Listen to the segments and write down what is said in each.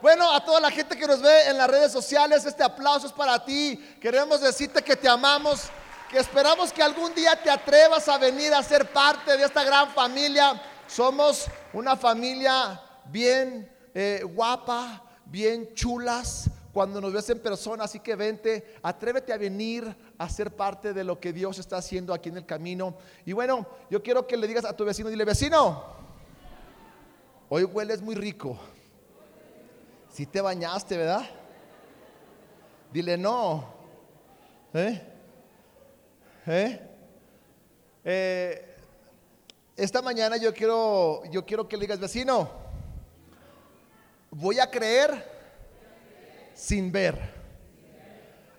Bueno, a toda la gente que nos ve en las redes sociales, este aplauso es para ti. Queremos decirte que te amamos, que esperamos que algún día te atrevas a venir a ser parte de esta gran familia. Somos una familia bien eh, guapa, bien chulas cuando nos ves en persona, así que vente, atrévete a venir a ser parte de lo que Dios está haciendo aquí en el camino. Y bueno, yo quiero que le digas a tu vecino, dile, vecino, hoy hueles muy rico. Si te bañaste, ¿verdad? Dile, no. ¿Eh? ¿Eh? Eh, esta mañana yo quiero, yo quiero que le digas, vecino, voy a creer sin ver.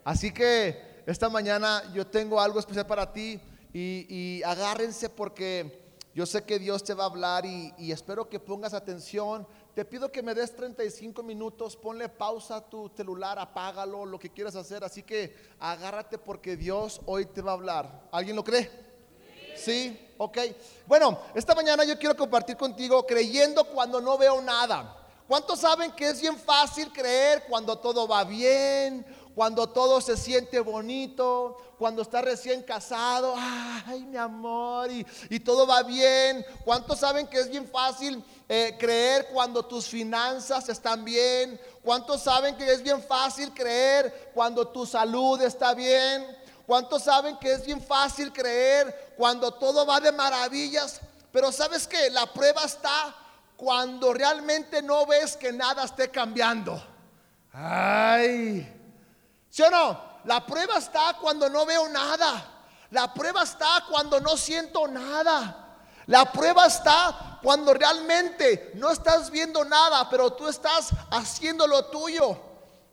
Así que esta mañana yo tengo algo especial para ti y, agárrense porque yo sé que Dios te va a hablar y, y, espero que pongas atención. Te pido que me des 35 minutos, ponle pausa a tu celular, apágalo, lo que quieras hacer. Así que agárrate porque Dios hoy te va a hablar. ¿Alguien lo cree? Sí, ok. Bueno, esta mañana yo quiero compartir contigo creyendo cuando no veo nada. ¿Cuántos saben que es bien fácil creer cuando todo va bien, cuando todo se siente bonito, cuando está recién casado, ay mi amor, y, todo va bien? ¿Cuántos saben que es bien fácil eh, creer cuando tus finanzas están bien? ¿Cuántos saben que es bien fácil creer cuando tu salud está bien? ¿Cuántos saben que es bien fácil creer cuando todo va de maravillas? Pero sabes que la prueba está cuando realmente no ves que nada esté cambiando. Ay, ¿sí no? La prueba está cuando no veo nada. La prueba está cuando no siento nada. La prueba está cuando realmente no estás viendo nada, pero tú estás haciendo lo tuyo.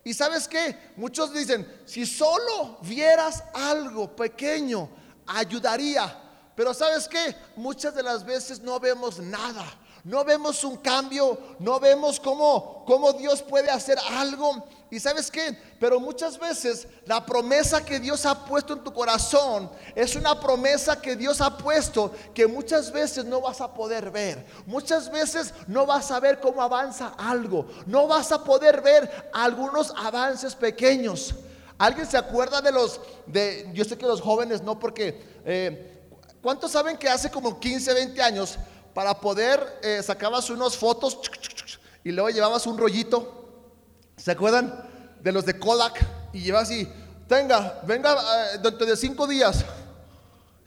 Y sabes qué? Muchos dicen, si solo vieras algo pequeño, ayudaría. Pero sabes qué? Muchas de las veces no vemos nada no vemos un cambio, no vemos cómo, cómo Dios puede hacer algo. Y sabes qué, pero muchas veces la promesa que Dios ha puesto en tu corazón es una promesa que Dios ha puesto que muchas veces no vas a poder ver. Muchas veces no vas a ver cómo avanza algo. No vas a poder ver algunos avances pequeños. ¿Alguien se acuerda de los, de, yo sé que los jóvenes no, porque, eh, ¿cuántos saben que hace como 15, 20 años para poder, eh, sacabas fotos y luego llevabas un rollito. ¿Se acuerdan? De los de Kodak. Y llevas y, tenga, venga eh, dentro de cinco días.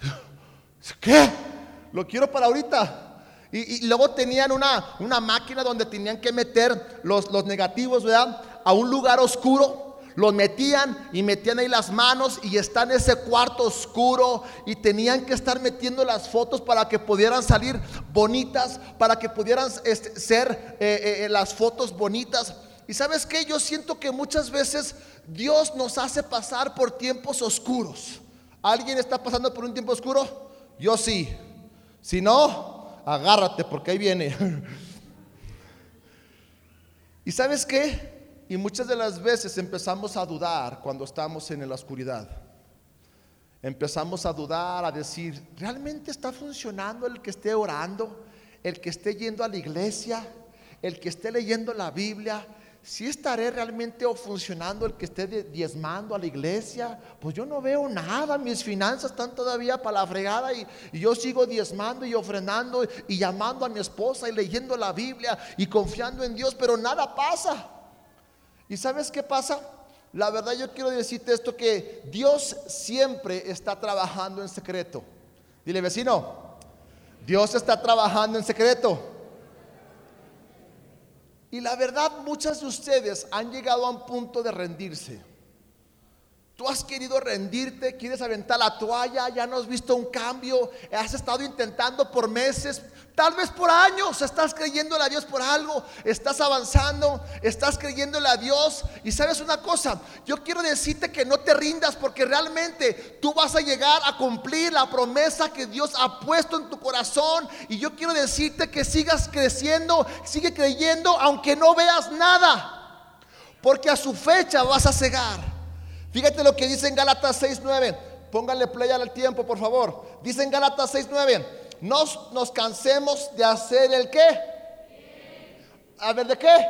¿Qué? Lo quiero para ahorita. Y, luego tenían una, una máquina donde tenían que meter los, los negativos, ¿verdad? A un lugar oscuro los metían y metían ahí las manos y están en ese cuarto oscuro y tenían que estar metiendo las fotos para que pudieran salir bonitas, para que pudieran este, ser eh, eh, las fotos bonitas. Y sabes que yo siento que muchas veces Dios nos hace pasar por tiempos oscuros. ¿Alguien está pasando por un tiempo oscuro? Yo sí. Si no, agárrate porque ahí viene. ¿Y sabes qué? Y muchas de las veces empezamos a dudar cuando estamos en la oscuridad. Empezamos a dudar, a decir, ¿realmente está funcionando el que esté orando? ¿El que esté yendo a la iglesia? ¿El que esté leyendo la Biblia? Si estaré realmente funcionando el que esté diezmando a la iglesia, pues yo no veo nada, mis finanzas están todavía para la fregada y, y, yo sigo diezmando y ofrendando y llamando a mi esposa y leyendo la Biblia y confiando en Dios, pero nada pasa. ¿Y sabes qué pasa? La verdad yo quiero decirte esto que Dios siempre está trabajando en secreto. Dile vecino, Dios está trabajando en secreto. Y la verdad muchas de ustedes han llegado a un punto de rendirse. Tú has querido rendirte, quieres aventar la toalla, ya no has visto un cambio, has estado intentando por meses, tal vez por años, estás creyéndole a Dios por algo, estás avanzando, estás creyéndole a Dios. Y sabes una cosa, yo quiero decirte que no te rindas porque realmente tú vas a llegar a cumplir la promesa que Dios ha puesto en tu corazón. Y yo quiero decirte que sigas creciendo, sigue creyendo aunque no veas nada, porque a su fecha vas a cegar. Fíjate lo que dice en Gálatas 6.9. Pónganle play al tiempo, por favor. Dice en Gálatas 6.9. Nos, nos cansemos de hacer el qué. A ver, ¿de qué?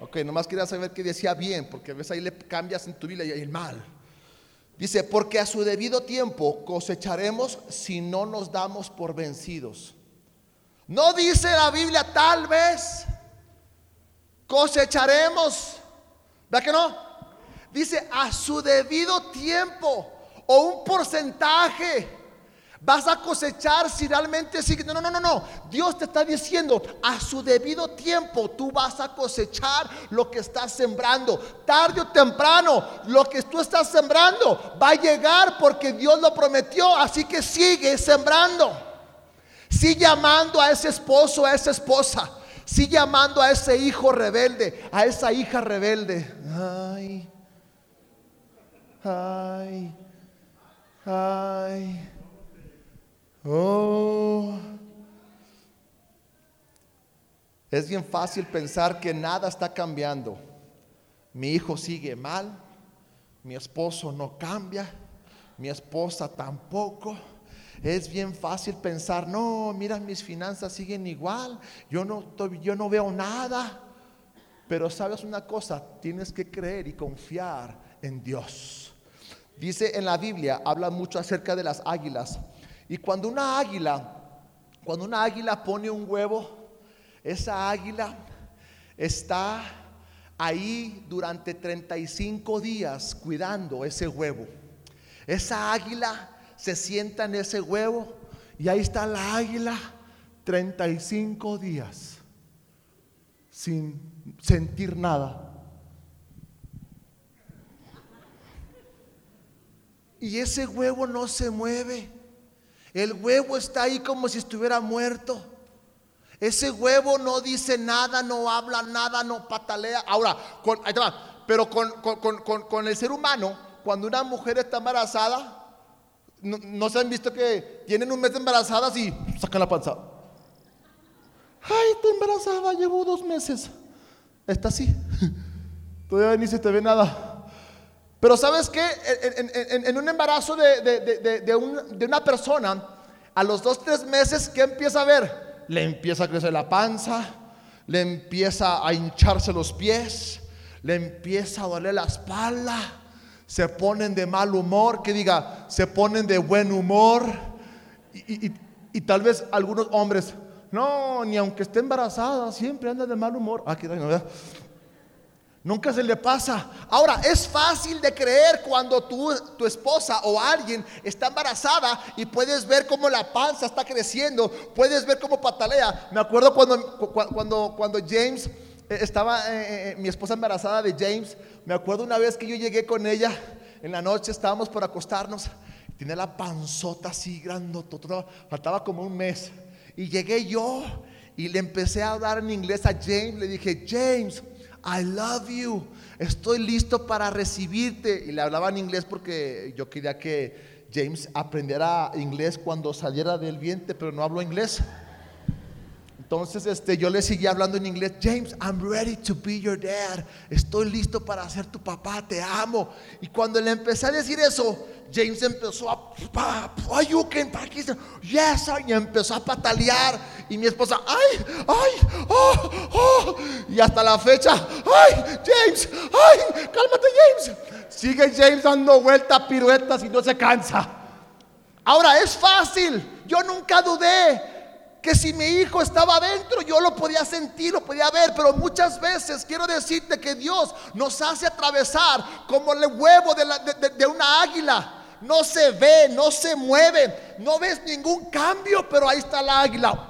Ok, nomás quería saber que decía bien, porque a veces ahí le cambias en tu vida y el mal. Dice, porque a su debido tiempo cosecharemos si no nos damos por vencidos. No dice la Biblia tal vez cosecharemos. ¿Verdad que no? Dice a su debido tiempo o un porcentaje. Vas a cosechar si realmente sigue. No, no, no, no. Dios te está diciendo, a su debido tiempo tú vas a cosechar lo que estás sembrando. Tarde o temprano, lo que tú estás sembrando va a llegar porque Dios lo prometió. Así que sigue sembrando. Sigue amando a ese esposo, a esa esposa. Sigue amando a ese hijo rebelde, a esa hija rebelde. Ay, ay, ay. Oh. Es bien fácil pensar que nada está cambiando. Mi hijo sigue mal, mi esposo no cambia, mi esposa tampoco. Es bien fácil pensar, no, mira, mis finanzas siguen igual, yo no, yo no veo nada. Pero sabes una cosa, tienes que creer y confiar en Dios. Dice en la Biblia, habla mucho acerca de las águilas. Y cuando una águila, cuando una águila pone un huevo, esa águila está ahí durante 35 días cuidando ese huevo. Esa águila se sienta en ese huevo y ahí está la águila 35 días sin sentir nada. Y ese huevo no se mueve. El huevo está ahí como si estuviera muerto. Ese huevo no dice nada, no habla nada, no patalea. Ahora, con, pero con, el ser humano, cuando una mujer está embarazada, no, se han visto que tienen un mes de embarazadas y sacan la panza. Ay, estoy embarazada, llevo dos meses. Está así. Todavía ni se te ve nada. Pero sabes que en, un embarazo de, una persona, a los dos, tres meses, ¿qué empieza a ver? Le empieza a crecer la panza, le empieza a hincharse los pies, le empieza a doler la espalda, se ponen de mal humor, que diga, se ponen de buen humor. Y, tal vez algunos hombres, no, ni aunque esté embarazada, siempre anda de mal humor. Aquí, ah, ¿no? Nunca se le pasa. Ahora, es fácil de creer cuando tu, tu esposa o alguien está embarazada y puedes ver cómo la panza está creciendo, puedes ver cómo patalea. Me acuerdo cuando, cuando, cuando James eh, estaba, eh, eh, mi esposa embarazada de James, me acuerdo una vez que yo llegué con ella, en la noche estábamos por acostarnos, tiene la panzota así grandota, faltaba como un mes. Y llegué yo y le empecé a hablar en inglés a James, le dije, James, I love you. Estoy listo para recibirte. Y le hablaba en inglés porque yo quería que James aprendiera inglés cuando saliera del vientre, pero no hablo inglés. Entonces este, yo le seguía hablando en inglés, James, I'm ready to be your dad. Estoy listo para ser tu papá, te amo. Y cuando le empecé a decir eso, James empezó a, Are you can y empezó a patalear. Y mi esposa, ay, ay, oh, oh. Y hasta la fecha, ay, James, ay, cálmate, James. Sigue James dando vueltas, piruetas y no se cansa. Ahora es fácil. Yo nunca dudé que si mi hijo estaba adentro yo lo podía sentir, lo podía ver, pero muchas veces quiero decirte que Dios nos hace atravesar como el huevo de, una águila. No se ve, no se mueve, no ves ningún cambio, pero ahí está la águila.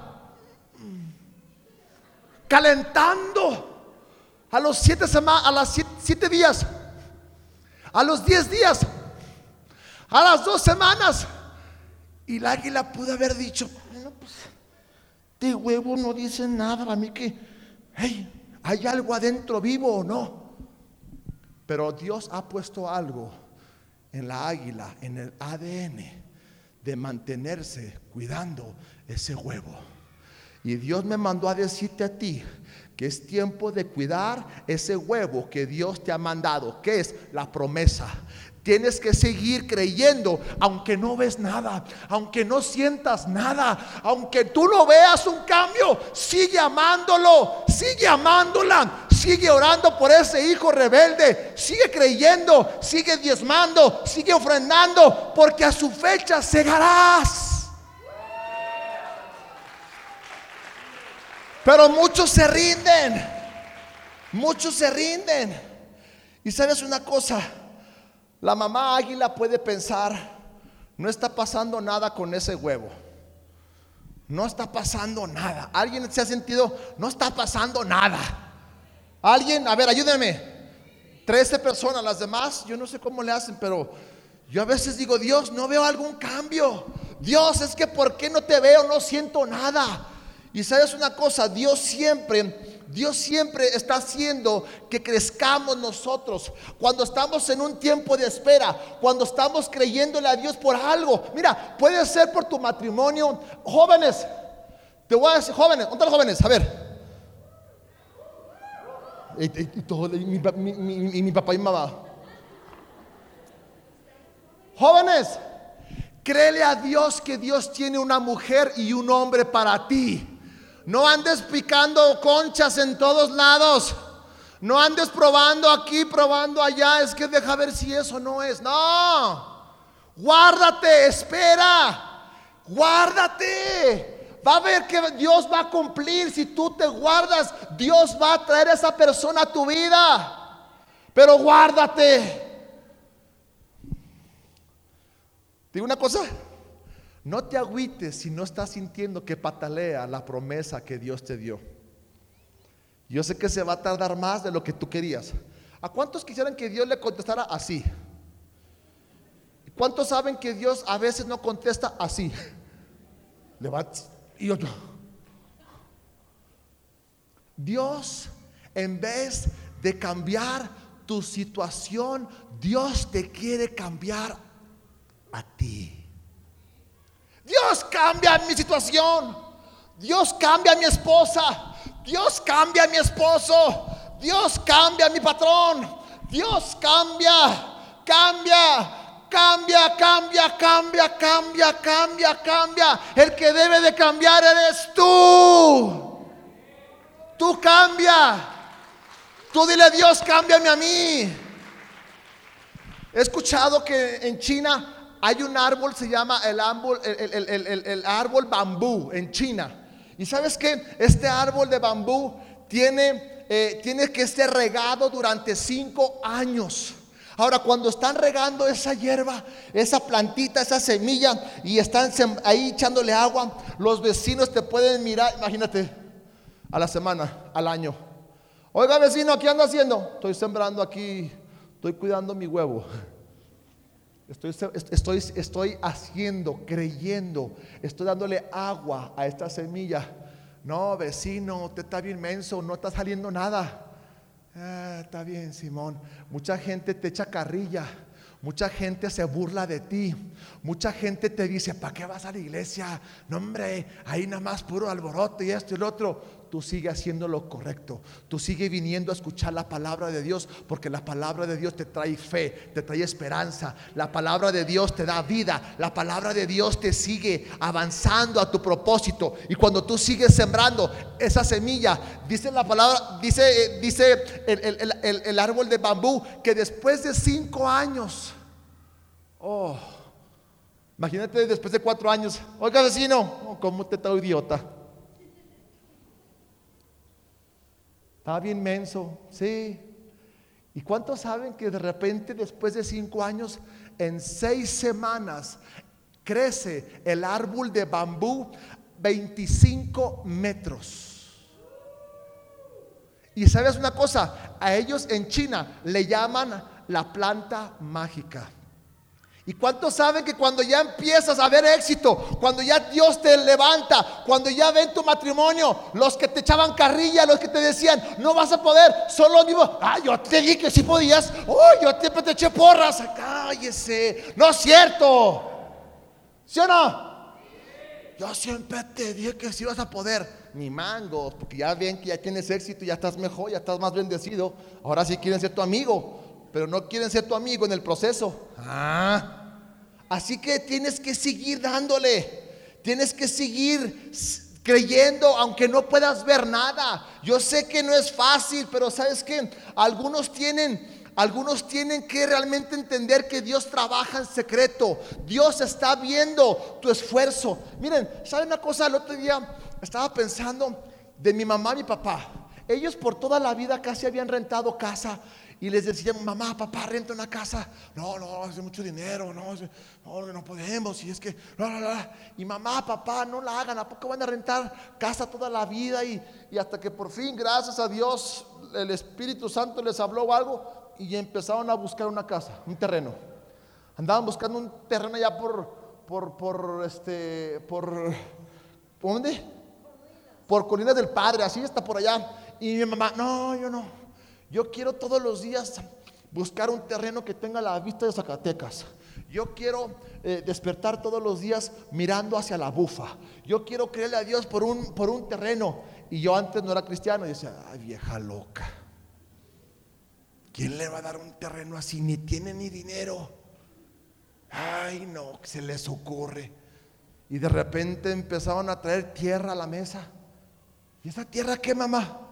Calentando a los siete, semanas, a las siete días, a los diez días, a las dos semanas. Y la águila pudo haber dicho, este huevo no dice nada a mí que, hay algo adentro vivo o no. Pero Dios ha puesto algo en la águila, en el ADN, de mantenerse cuidando ese huevo. Y Dios me mandó a decirte a ti que es tiempo de cuidar ese huevo que Dios te ha mandado, que es la promesa. Tienes que seguir creyendo, aunque no ves nada, aunque no sientas nada, aunque tú no veas un cambio, sigue amándolo, sigue amándola, sigue orando por ese hijo rebelde, sigue creyendo, sigue diezmando, sigue ofrendando, porque a su fecha cegarás. Pero muchos se rinden, muchos se rinden. Y sabes una cosa, la mamá águila puede pensar, no está pasando nada con ese huevo. No está pasando nada. ¿Alguien se ha sentido? No está pasando nada. ¿Alguien? A ver, ayúdenme. Trece personas, las demás, yo no sé cómo le hacen, pero yo a veces digo, Dios, no veo algún cambio. Dios, es que ¿por qué no te veo? No siento nada. Y sabes una cosa, Dios siempre Dios siempre está haciendo que crezcamos nosotros. Cuando estamos en un tiempo de espera, cuando estamos creyéndole a Dios por algo. Mira, puede ser por tu matrimonio. Jóvenes, te voy a decir, jóvenes, ¿dónde los jóvenes? A ver. Y, mi, papá y mi mamá. Jóvenes, créele a Dios que Dios tiene una mujer y un hombre para ti. No andes picando conchas en todos lados. No andes probando aquí, probando allá. Es que deja ver si eso no es. No. Guárdate, espera. Guárdate. Va a ver que Dios va a cumplir. Si tú te guardas, Dios va a traer a esa persona a tu vida. Pero guárdate. Digo una cosa. No te agüites si no estás sintiendo que patalea la promesa que Dios te dio. Yo sé que se va a tardar más de lo que tú querías. ¿A cuántos quisieran que Dios le contestara así? ¿Cuántos saben que Dios a veces no contesta así? Le va y otro. Dios, en vez de cambiar tu situación, Dios te quiere cambiar a ti. Dios cambia mi situación. Dios cambia mi esposa. Dios cambia a mi esposo. Dios cambia mi patrón. Dios cambia, cambia, cambia, cambia, cambia, cambia, cambia, cambia. El que debe de cambiar eres tú. Tú cambia. Tú dile Dios, cámbiame a mí. He escuchado que en China hay un árbol, se llama el árbol, el, árbol bambú en China. Y sabes que este árbol de bambú tiene, eh, tiene que ser regado durante cinco años. Ahora, cuando están regando esa hierba, esa plantita, esa semilla, y están ahí echándole agua, los vecinos te pueden mirar, imagínate, a la semana, al año. Oiga, vecino, ¿qué anda haciendo? Estoy sembrando aquí, estoy cuidando mi huevo. Estoy, estoy, haciendo, creyendo, estoy dándole agua a esta semilla. No, vecino, usted está bien menso, no está saliendo nada. Ah, está bien, Simón. Mucha gente te echa carrilla. Mucha gente se burla de ti. Mucha gente te dice, ¿para qué vas a la iglesia? No, hombre, ahí nada más puro alboroto y esto y lo otro tú sigue haciendo lo correcto. Tú sigue viniendo a escuchar la palabra de Dios porque la palabra de Dios te trae fe, te trae esperanza. La palabra de Dios te da vida. La palabra de Dios te sigue avanzando a tu propósito. Y cuando tú sigues sembrando esa semilla, dice la palabra, dice, eh, dice el, árbol de bambú que después de cinco años, oh, imagínate después de cuatro años, oiga vecino, oh, ¿cómo te está idiota? Estaba bien menso, sí. ¿Y cuántos saben que de repente después de cinco años, en seis semanas, crece el árbol de bambú 25 metros? Y sabes una cosa, a ellos en China le llaman la planta mágica. ¿Y cuántos saben que cuando ya empiezas a ver éxito, cuando ya Dios te levanta, cuando ya ven tu matrimonio, los que te echaban carrilla, los que te decían, no vas a poder, solo mismo, ah, yo te dije que sí podías, oh, yo siempre te eché porras, cállese, no es cierto, ¿sí o no? Yo siempre te dije que sí vas a poder, ni mangos, porque ya ven que ya tienes éxito, ya estás mejor, ya estás más bendecido, ahora sí quieren ser tu amigo. Pero no quieren ser tu amigo en el proceso. Ah. Así que tienes que seguir dándole. Tienes que seguir creyendo aunque no puedas ver nada. Yo sé que no es fácil, pero sabes que algunos tienen algunos tienen que realmente entender que Dios trabaja en secreto. Dios está viendo tu esfuerzo. Miren, ¿saben una cosa? El otro día estaba pensando de mi mamá y mi papá. Ellos por toda la vida casi habían rentado casa y les decían, mamá, papá, renta una casa. No, no, hace mucho dinero, no, no, no podemos. Y es que, no, no, no. Y mamá, papá, no la hagan. ¿A poco van a rentar casa toda la vida? Y, y hasta que por fin, gracias a Dios, el Espíritu Santo les habló algo y empezaron a buscar una casa, un terreno. Andaban buscando un terreno allá por, por, por, este, por, ¿dónde? Por Colinas del Padre, así está por allá. Y mi mamá, no, yo no. Yo quiero todos los días buscar un terreno que tenga la vista de Zacatecas. Yo quiero eh, despertar todos los días mirando hacia la bufa. Yo quiero creerle a Dios por un, por un terreno. Y yo antes no era cristiano y decía, ay vieja loca. ¿Quién le va a dar un terreno así? Ni tiene ni dinero. Ay, no, se les ocurre. Y de repente empezaron a traer tierra a la mesa. ¿Y esa tierra qué, mamá?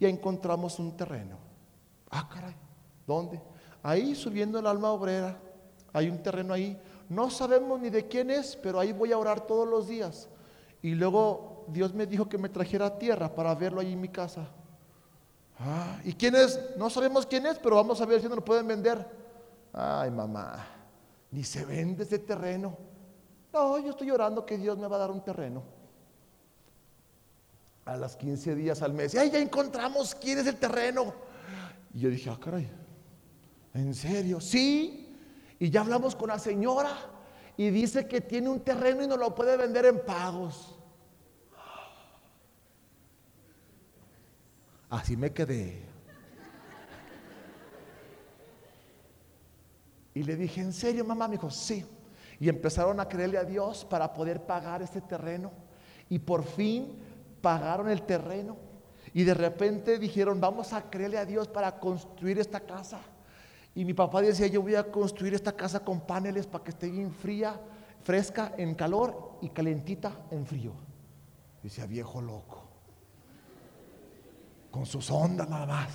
Ya encontramos un terreno. Ah, caray, ¿dónde? Ahí subiendo el alma obrera. Hay un terreno ahí. No sabemos ni de quién es, pero ahí voy a orar todos los días. Y luego Dios me dijo que me trajera tierra para verlo ahí en mi casa. Ah, ¿y quién es? No sabemos quién es, pero vamos a ver si nos lo pueden vender. Ay, mamá, ni se vende ese terreno. No, yo estoy llorando que Dios me va a dar un terreno. A las 15 días al mes, ay, ya encontramos quién es el terreno. Y yo dije, ah, caray, ¿en serio? Sí. Y ya hablamos con la señora y dice que tiene un terreno y no lo puede vender en pagos. Así me quedé. Y le dije, ¿en serio, mamá? Me dijo, sí. Y empezaron a creerle a Dios para poder pagar este terreno. Y por fin pagaron el terreno. Y de repente dijeron, vamos a creerle a Dios para construir esta casa. Y mi papá decía, yo voy a construir esta casa con paneles para que esté bien fría, fresca en calor y calentita en frío. Decía, viejo loco con sus ondas nada más.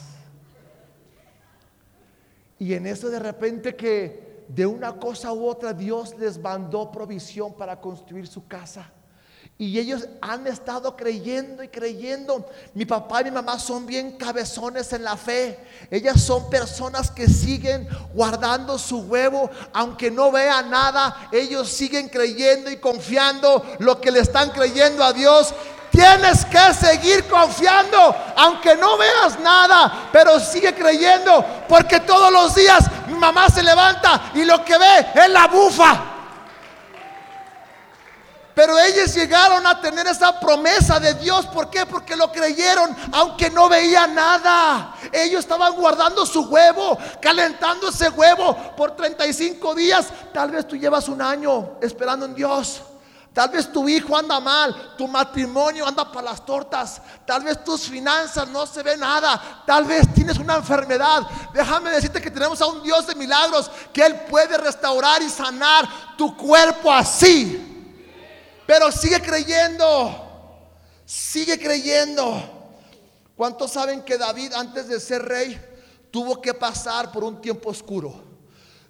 Y en eso de repente que de una cosa u otra Dios les mandó provisión para construir su casa. Y ellos han estado creyendo y creyendo. Mi papá y mi mamá son bien cabezones en la fe. Ellas son personas que siguen guardando su huevo. Aunque no vean nada, ellos siguen creyendo y confiando lo que le están creyendo a Dios. Tienes que seguir confiando, aunque no veas nada, pero sigue creyendo, porque todos los días mi mamá se levanta y lo que ve es la bufa. Pero ellos llegaron a tener esa promesa de Dios. ¿Por qué? Porque lo creyeron, aunque no veía nada. Ellos estaban guardando su huevo, calentando ese huevo por 35 días. Tal vez tú llevas un año esperando en Dios. Tal vez tu hijo anda mal, tu matrimonio anda para las tortas, tal vez tus finanzas no se ve nada, tal vez tienes una enfermedad. Déjame decirte que tenemos a un Dios de milagros que Él puede restaurar y sanar tu cuerpo así. Pero sigue creyendo, sigue creyendo. ¿Cuántos saben que David antes de ser rey tuvo que pasar por un tiempo oscuro?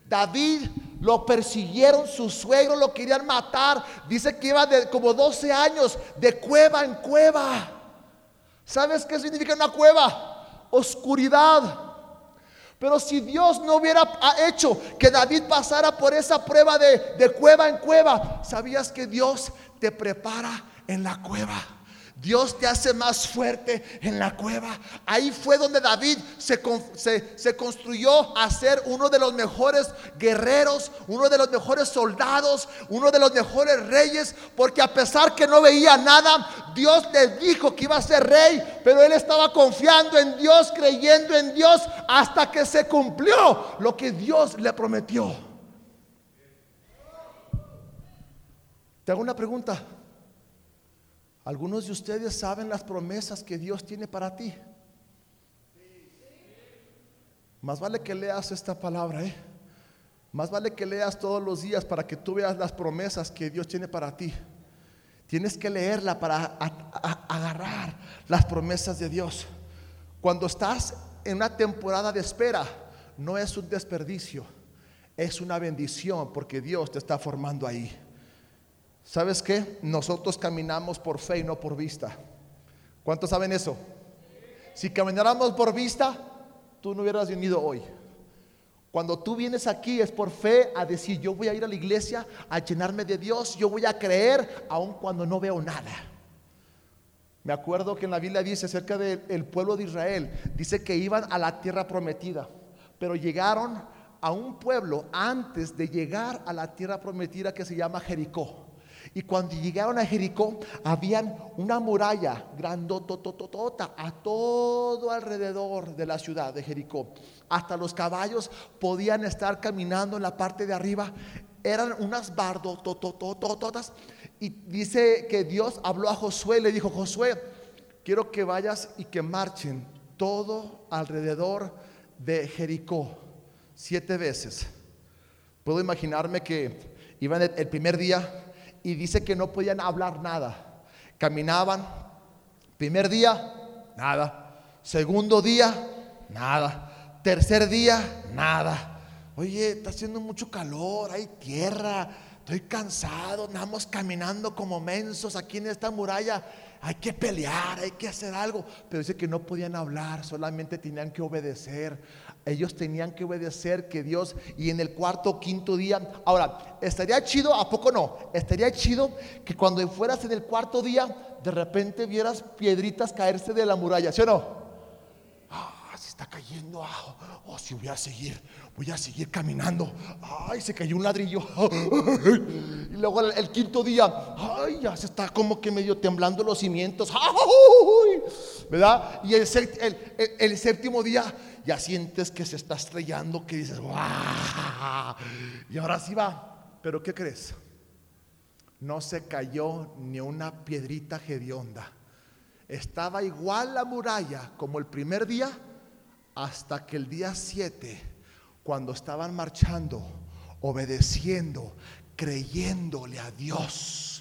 David lo persiguieron, sus suegros lo querían matar. Dice que iba de como 12 años de cueva en cueva. ¿Sabes qué significa una cueva? Oscuridad. Pero si Dios no hubiera hecho que David pasara por esa prueba de, de cueva en cueva, ¿sabías que Dios te prepara en la cueva? Dios te hace más fuerte en la cueva. Ahí fue donde David se, se, construyó a ser uno de los mejores guerreros, uno de los mejores soldados, uno de los mejores reyes, porque a pesar que no veía nada, Dios le dijo que iba a ser rey, pero él estaba confiando en Dios, creyendo en Dios, hasta que se cumplió lo que Dios le prometió. Te hago una pregunta. Algunos de ustedes saben las promesas que Dios tiene para ti. Más vale que leas esta palabra, ¿eh? Más vale que leas todos los días para que tú veas las promesas que Dios tiene para ti. Tienes que leerla para agarrar las promesas de Dios. Cuando estás en una temporada de espera, no es un desperdicio, es una bendición porque Dios te está formando ahí. ¿Sabes qué? Nosotros caminamos por fe y no por vista. ¿Cuántos saben eso? Si camináramos por vista, tú no hubieras venido hoy. Cuando tú vienes aquí es por fe a decir, yo voy a ir a la iglesia a llenarme de Dios, yo voy a creer aun cuando no veo nada. Me acuerdo que en la Biblia dice acerca del pueblo de Israel, dice que iban a la tierra prometida, pero llegaron a un pueblo antes de llegar a la tierra prometida que se llama Jericó. Y cuando llegaron a Jericó, habían una muralla grandotototota a todo alrededor de la ciudad de Jericó. Hasta los caballos podían estar caminando en la parte de arriba. Eran unas bardotototototas. Y dice que Dios habló a Josué, le dijo, Josué, quiero que vayas y que marchen todo alrededor de Jericó siete veces. Puedo imaginarme que iban el primer día y dice que no podían hablar nada. Caminaban, primer día, nada. Segundo día, nada. Tercer día, nada. Oye, está haciendo mucho calor, hay tierra, estoy cansado, andamos caminando como mensos aquí en esta muralla. Hay que pelear, hay que hacer algo. Pero dice que no podían hablar, solamente tenían que obedecer. Ellos tenían que obedecer que Dios y en el cuarto o quinto día. Ahora, estaría chido, ¿a poco no? Estaría chido que cuando fueras en el cuarto día, de repente vieras piedritas caerse de la muralla, ¿sí o no? Ah, se está cayendo. Ah, oh, si voy a seguir, voy a seguir caminando. Ay, se cayó un ladrillo. Y luego el, quinto día, ay, ya se está como que medio temblando los cimientos. ¿Verdad? Y el, séptimo día ya sientes que se está estrellando, que dices, ¡Wow! Y ahora sí va. Pero ¿qué crees? No se cayó ni una piedrita hedionda. Estaba igual la muralla como el primer día hasta que el día 7, cuando estaban marchando, obedeciendo, creyéndole a Dios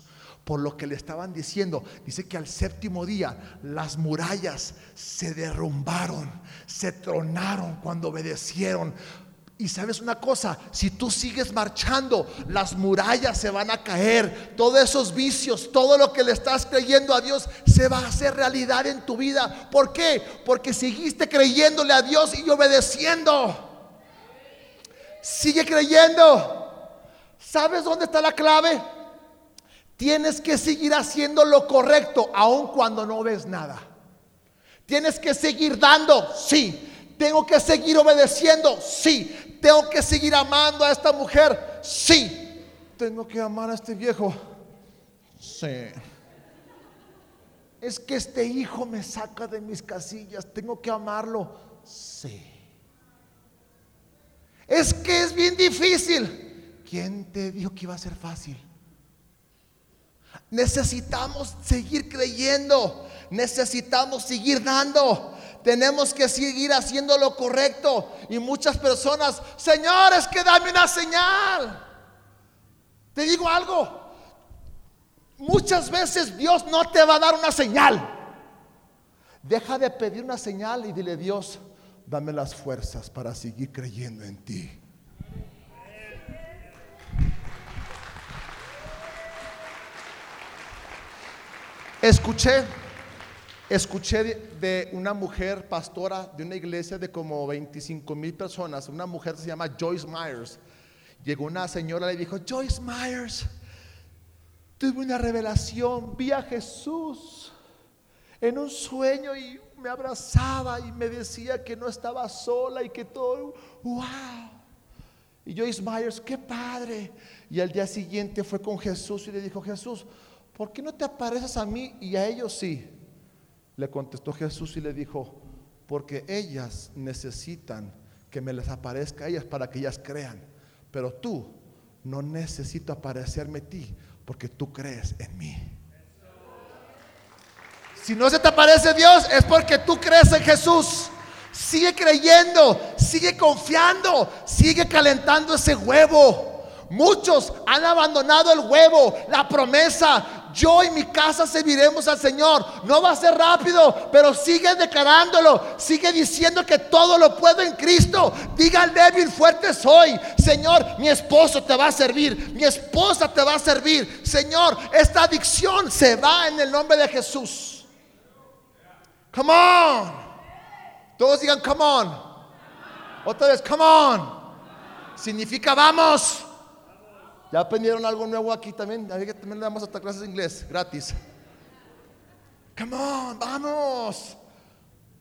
por lo que le estaban diciendo. Dice que al séptimo día las murallas se derrumbaron, se tronaron cuando obedecieron. Y sabes una cosa, si tú sigues marchando, las murallas se van a caer, todos esos vicios, todo lo que le estás creyendo a Dios se va a hacer realidad en tu vida. ¿Por qué? Porque seguiste creyéndole a Dios y obedeciendo. Sigue creyendo. ¿Sabes dónde está la clave? Tienes que seguir haciendo lo correcto aun cuando no ves nada. Tienes que seguir dando, sí. Tengo que seguir obedeciendo, sí. Tengo que seguir amando a esta mujer, sí. Tengo que amar a este viejo, sí. Es que este hijo me saca de mis casillas, tengo que amarlo, sí. Es que es bien difícil. ¿Quién te dijo que iba a ser fácil? Necesitamos seguir creyendo. Necesitamos seguir dando. Tenemos que seguir haciendo lo correcto. Y muchas personas, señores, que dame una señal. Te digo algo. Muchas veces Dios no te va a dar una señal. Deja de pedir una señal y dile, Dios, dame las fuerzas para seguir creyendo en ti. Escuché, escuché de, una mujer pastora de una iglesia de como 25 mil personas, una mujer se llama Joyce Myers. Llegó una señora y le dijo, Joyce Myers, tuve una revelación, vi a Jesús en un sueño y me abrazaba y me decía que no estaba sola y que todo, wow. Y Joyce Myers, qué padre. Y al día siguiente fue con Jesús y le dijo, Jesús, ¿por qué no te apareces a mí y a ellos sí? Le contestó Jesús y le dijo, porque ellas necesitan que me les aparezca a ellas para que ellas crean. Pero tú no necesito aparecerme a ti porque tú crees en mí. Si no se te aparece Dios es porque tú crees en Jesús. sigue creyendo, sigue confiando, sigue calentando ese huevo. Muchos han abandonado el huevo, la promesa. Yo y mi casa serviremos al Señor. No va a ser rápido, pero sigue declarándolo. Sigue diciendo que todo lo puedo en Cristo. Diga al débil, fuerte soy. Señor, mi esposo te va a servir. Mi esposa te va a servir. Señor, esta adicción se va en el nombre de Jesús. Come on. Todos digan, come on. Otra vez, come on. Significa vamos. ¿Ya aprendieron algo nuevo aquí también? También le damos hasta clases de inglés, gratis. Come on, vamos.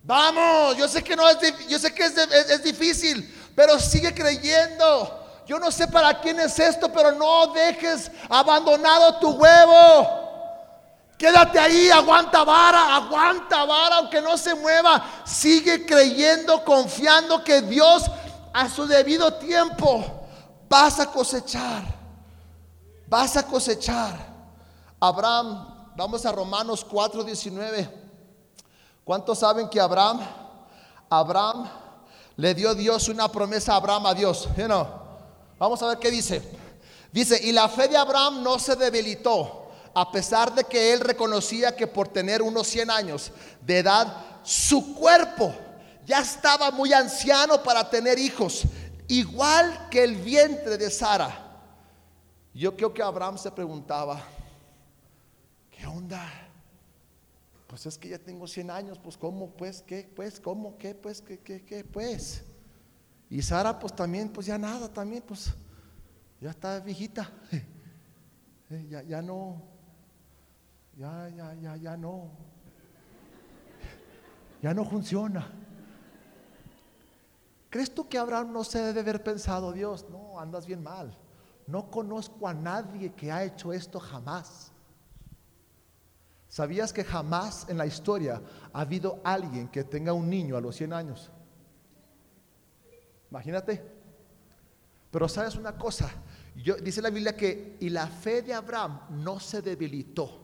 Vamos. Yo sé que no es, yo sé que es difícil, pero sigue creyendo. Yo no sé para quién es esto, pero no dejes abandonado tu huevo. Quédate ahí, aguanta vara, aguanta vara, aunque no se mueva. Sigue creyendo, confiando que Dios a su debido tiempo vas a cosechar vas a cosechar. Abraham, vamos a Romanos 4:19. ¿Cuántos saben que Abraham, Abraham le dio Dios una promesa a Abraham a Dios? Vamos a ver qué dice. Dice, y la fe de Abraham no se debilitó, a pesar de que él reconocía que por tener unos 100 años de edad, su cuerpo ya estaba muy anciano para tener hijos, igual que el vientre de Sara. Yo creo que Abraham se preguntaba, ¿qué onda? Pues es que ya tengo 100 años, pues ¿cómo? Pues, ¿qué? Pues, ¿cómo? ¿Qué? Pues, ¿qué? ¿Qué? ¿Qué? Pues. Y Sara, pues también, pues ya nada, también, pues ya está viejita. Eh, ya, ya no, ya, ya, ya, ya no. Ya no funciona. ¿Crees tú que Abraham no se debe haber pensado, Dios? No, andas bien mal. No conozco a nadie que ha hecho esto jamás. ¿Sabías que jamás en la historia ha habido alguien que tenga un niño a los 100 años? Imagínate. Pero sabes una cosa, Yo, dice la Biblia que y la fe de Abraham no se debilitó.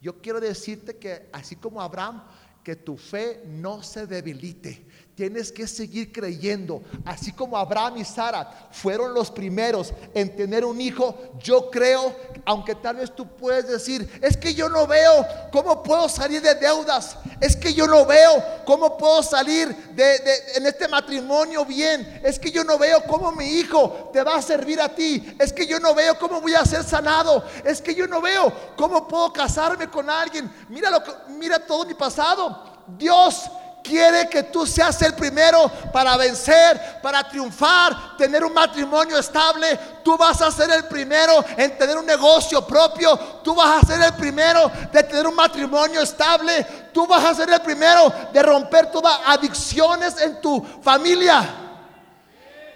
Yo quiero decirte que así como Abraham, que tu fe no se debilite. Tienes que seguir creyendo. Así como Abraham y Sara fueron los primeros en tener un hijo, yo creo, aunque tal vez tú puedes decir, es que yo no veo cómo puedo salir de deudas. Es que yo no veo cómo puedo salir de, en este matrimonio bien. Es que yo no veo cómo mi hijo te va a servir a ti. Es que yo no veo cómo voy a ser sanado. Es que yo no veo cómo puedo casarme con alguien. Mira lo que, mira todo mi pasado. Dios quiere que tú seas el primero para vencer, para triunfar, tener un matrimonio estable. Tú vas a ser el primero en tener un negocio propio. Tú vas a ser el primero de tener un matrimonio estable. Tú vas a ser el primero de romper todas adicciones en tu familia.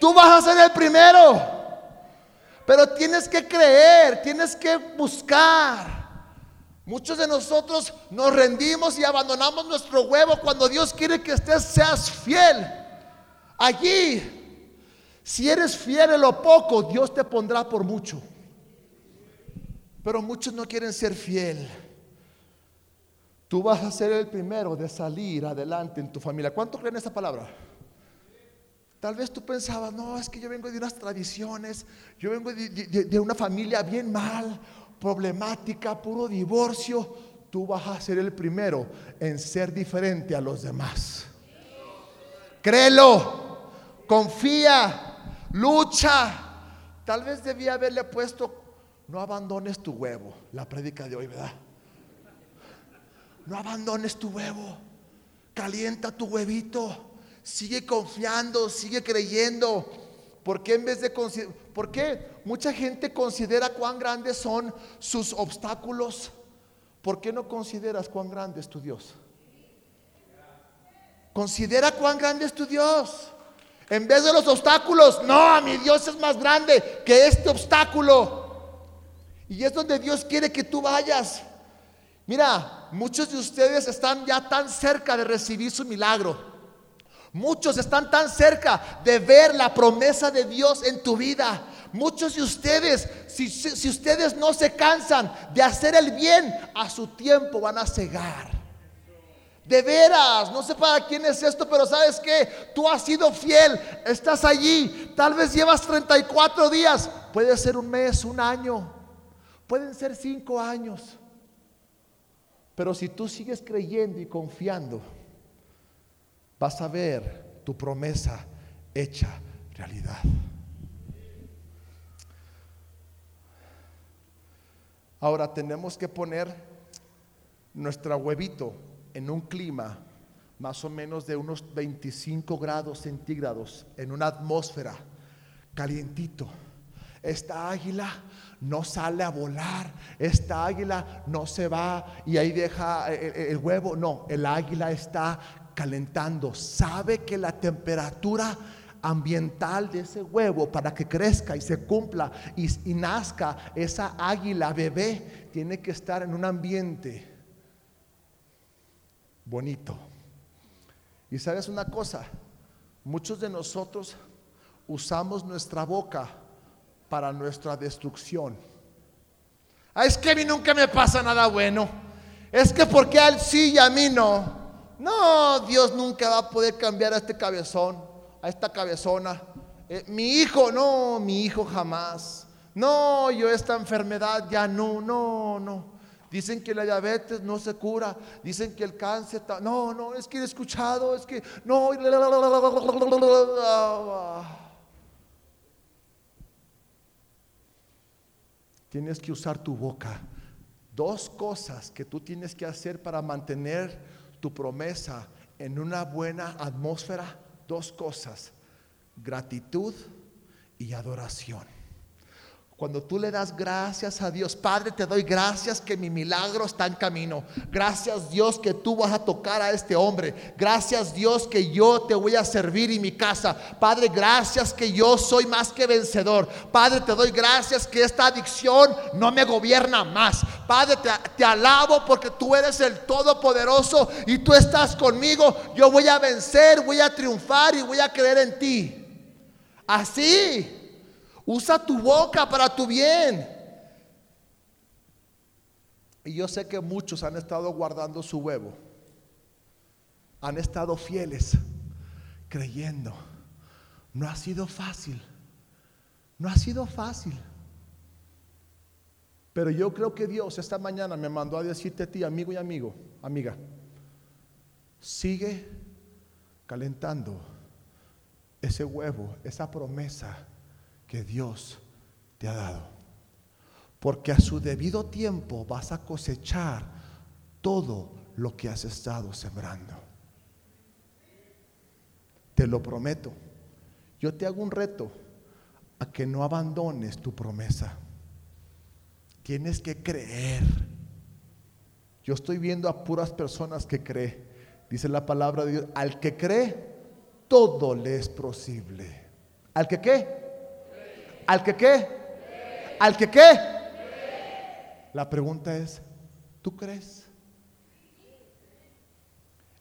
Tú vas a ser el primero. Pero tienes que creer, tienes que buscar. Muchos de nosotros nos rendimos y abandonamos nuestro huevo cuando Dios quiere que estés, seas fiel. Allí, si eres fiel en lo poco, Dios te pondrá por mucho. Pero muchos no quieren ser fiel. Tú vas a ser el primero de salir adelante en tu familia. ¿Cuánto creen esa palabra? Tal vez tú pensabas, no, es que yo vengo de unas tradiciones, yo vengo de una familia bien mal, problemática, puro divorcio, tú vas a ser el primero en ser diferente a los demás. Créelo, confía, lucha. Tal vez debía haberle puesto, no abandones tu huevo, la prédica de hoy, ¿verdad? No abandones tu huevo, calienta tu huevito, sigue confiando, sigue creyendo. ¿Por qué en vez de ¿Por qué mucha gente considera cuán grandes son sus obstáculos? ¿Por qué no consideras cuán grande es tu Dios? Considera cuán grande es tu Dios. En vez de los obstáculos, no, mi Dios es más grande que este obstáculo. Y es donde Dios quiere que tú vayas. Mira, muchos de ustedes están ya tan cerca de recibir su milagro. Muchos están tan cerca de ver la promesa de Dios en tu vida. Muchos de ustedes, si, ustedes no se cansan de hacer el bien, a su tiempo van a cegar. De veras, no sé para quién es esto, pero sabes que tú has sido fiel, estás allí, tal vez llevas 34 días, puede ser un mes, un año, pueden ser cinco años. Pero si tú sigues creyendo y confiando, vas a ver tu promesa hecha realidad. Ahora tenemos que poner nuestra huevito en un clima más o menos de unos 25 grados centígrados, en una atmósfera calientito. Esta águila no sale a volar, esta águila no se va y ahí deja el, huevo, no, el águila está calentando, sabe que la temperatura ambiental de ese huevo para que crezca y se cumpla y, nazca esa águila bebé, tiene que estar en un ambiente bonito. Y sabes una cosa, muchos de nosotros usamos nuestra boca para nuestra destrucción. Ah, es que a mí nunca me pasa nada bueno. Es que porque a él sí y a mí no. No, Dios nunca va a poder cambiar a este cabezón, a esta cabezona. Eh, mi hijo, no, mi hijo jamás. No, yo esta enfermedad ya no, no, no. Dicen que la diabetes no se cura. Dicen que el cáncer. No, no, es que he escuchado. Es que no. Tienes que usar tu boca. Dos cosas que tú tienes que hacer para mantener tu promesa en una buena atmósfera. Dos cosas. Gratitud y adoración. Cuando tú le das gracias a Dios, Padre, te doy gracias que mi milagro está en camino. Gracias Dios que tú vas a tocar a este hombre. Gracias Dios que yo te voy a servir en mi casa. Padre, gracias que yo soy más que vencedor. Padre, te doy gracias que esta adicción no me gobierna más. Padre, te, te alabo porque tú eres el Todopoderoso y tú estás conmigo. Yo voy a vencer, voy a triunfar y voy a creer en ti. Así Usa tu boca para tu bien. Y yo sé que muchos han estado guardando su huevo. Han estado fieles, creyendo. No ha sido fácil. No ha sido fácil. Pero yo creo que Dios esta mañana me mandó a decirte a ti, amigo y amigo, amiga, sigue calentando ese huevo, esa promesa que Dios te ha dado. Porque a su debido tiempo vas a cosechar todo lo que has estado sembrando. Te lo prometo. Yo te hago un reto a que no abandones tu promesa. Tienes que creer. Yo estoy viendo a puras personas que creen. Dice la palabra de Dios, al que cree, todo le es posible. ¿Al que qué? ¿Al que qué? ¿Al que qué? La pregunta es, ¿tú crees?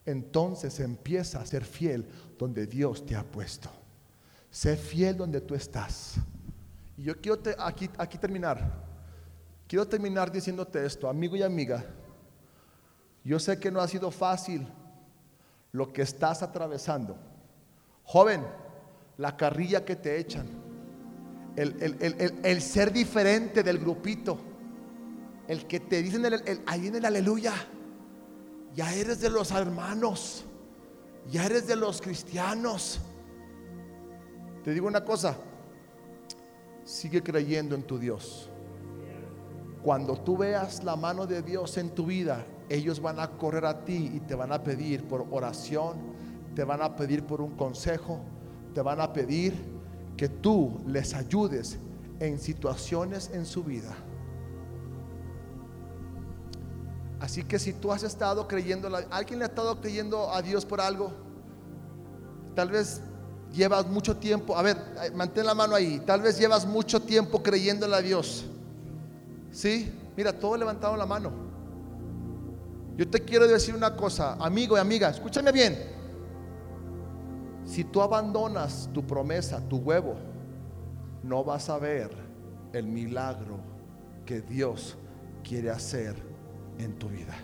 Entonces empieza a ser fiel donde Dios te ha puesto. Sé fiel donde tú estás. Y yo quiero aquí, aquí terminar. Quiero terminar diciéndote esto, amigo y amiga. Yo sé que no ha sido fácil lo que estás atravesando. Joven, la carrilla que te echan el, ser diferente del grupito, el que te dicen ahí en el aleluya, ya eres de los hermanos, ya eres de los cristianos. Te digo una cosa, sigue creyendo en tu Dios. Cuando tú veas la mano de Dios en tu vida, ellos van a correr a ti y te van a pedir por oración, te van a pedir por un consejo, te van a pedir que tú les ayudes en situaciones en su vida. Así que si tú has estado creyendo, alguien le ha estado creyendo a Dios por algo, tal vez llevas mucho tiempo, a ver, mantén la mano ahí, tal vez llevas mucho tiempo creyéndole a Dios. ¿Sí? Mira, todos levantaron la mano. Yo te quiero decir una cosa, amigo y amiga, escúchame bien. Si tú abandonas tu promesa, tu huevo, no vas a ver el milagro que Dios quiere hacer en tu vida.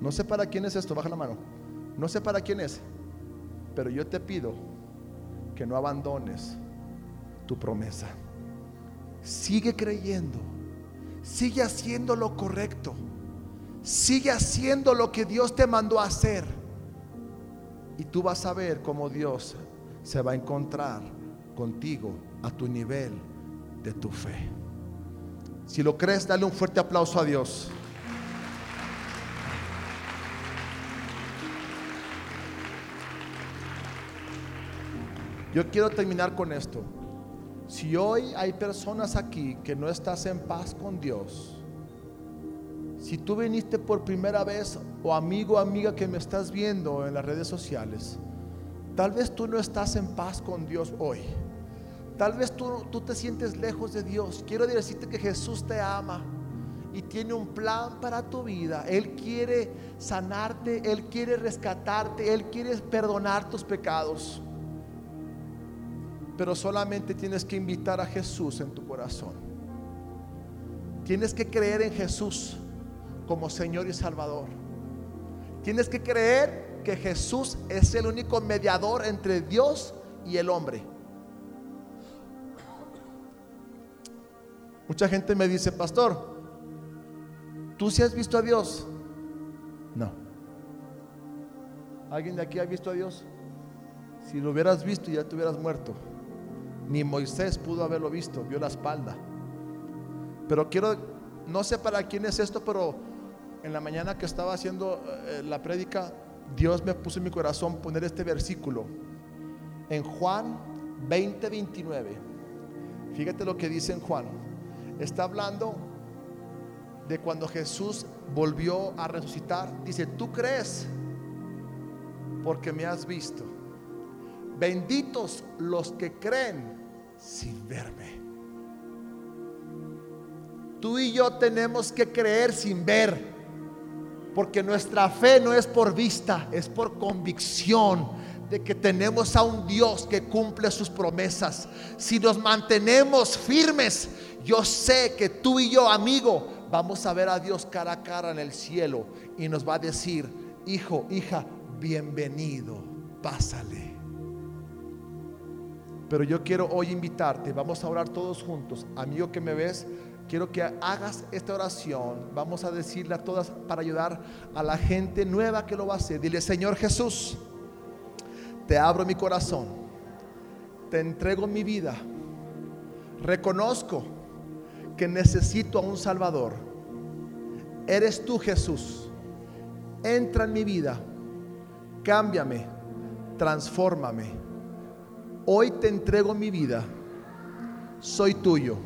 No sé para quién es esto, baja la mano. No sé para quién es, pero yo te pido que no abandones tu promesa. Sigue creyendo, sigue haciendo lo correcto, sigue haciendo lo que Dios te mandó a hacer. Y tú vas a ver cómo Dios se va a encontrar contigo a tu nivel de tu fe. Si lo crees, dale un fuerte aplauso a Dios. Yo quiero terminar con esto. Si hoy hay personas aquí que no estás en paz con Dios, si tú viniste por primera vez o amigo o amiga que me estás viendo en las redes sociales, tal vez tú no estás en paz con Dios hoy. Tal vez tú, tú te sientes lejos de Dios. Quiero decirte que Jesús te ama y tiene un plan para tu vida. Él quiere sanarte, Él quiere rescatarte, Él quiere perdonar tus pecados. Pero solamente tienes que invitar a Jesús en tu corazón. Tienes que creer en Jesús como Señor y Salvador. Tienes que creer que Jesús es el único mediador entre Dios y el hombre. Mucha gente me dice, pastor, ¿tú sí has visto a Dios? No. ¿Alguien de aquí ha visto a Dios? Si lo hubieras visto ya te hubieras muerto. Ni Moisés pudo haberlo visto, vio la espalda. Pero quiero, no sé para quién es esto, pero en la mañana que estaba haciendo eh, la prédica, Dios me puso en mi corazón poner este versículo. En Juan 20, 29. Fíjate lo que dice en Juan. Está hablando de cuando Jesús volvió a resucitar. Dice, tú crees porque me has visto. Benditos los que creen sin verme. Tú y yo tenemos que creer sin ver, porque nuestra fe no es por vista, es por convicción de que tenemos a un Dios que cumple sus promesas. Si nos mantenemos firmes, yo sé que tú y yo, amigo, vamos a ver a Dios cara a cara en el cielo y nos va a decir, hijo, hija, bienvenido, pásale. Pero yo quiero hoy invitarte, vamos a orar todos juntos. Amigo que me ves, quiero que hagas esta oración. Vamos a decirle a todas para ayudar a la gente nueva que lo va a hacer. Dile, Señor Jesús, te abro mi corazón, te entrego mi vida. Reconozco que necesito a un Salvador. Eres tú Jesús. Entra en mi vida, cámbiame, transfórmame Hoy te entrego mi vida. Soy tuyo.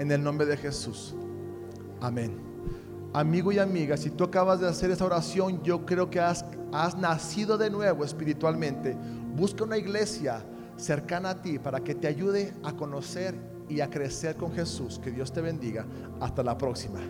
En el nombre de Jesús. Amén. Amigo y amiga, si tú acabas de hacer esa oración, yo creo que has, has nacido de nuevo espiritualmente. Busca una iglesia cercana a ti para que te ayude a conocer y a crecer con Jesús. Que Dios te bendiga. Hasta la próxima.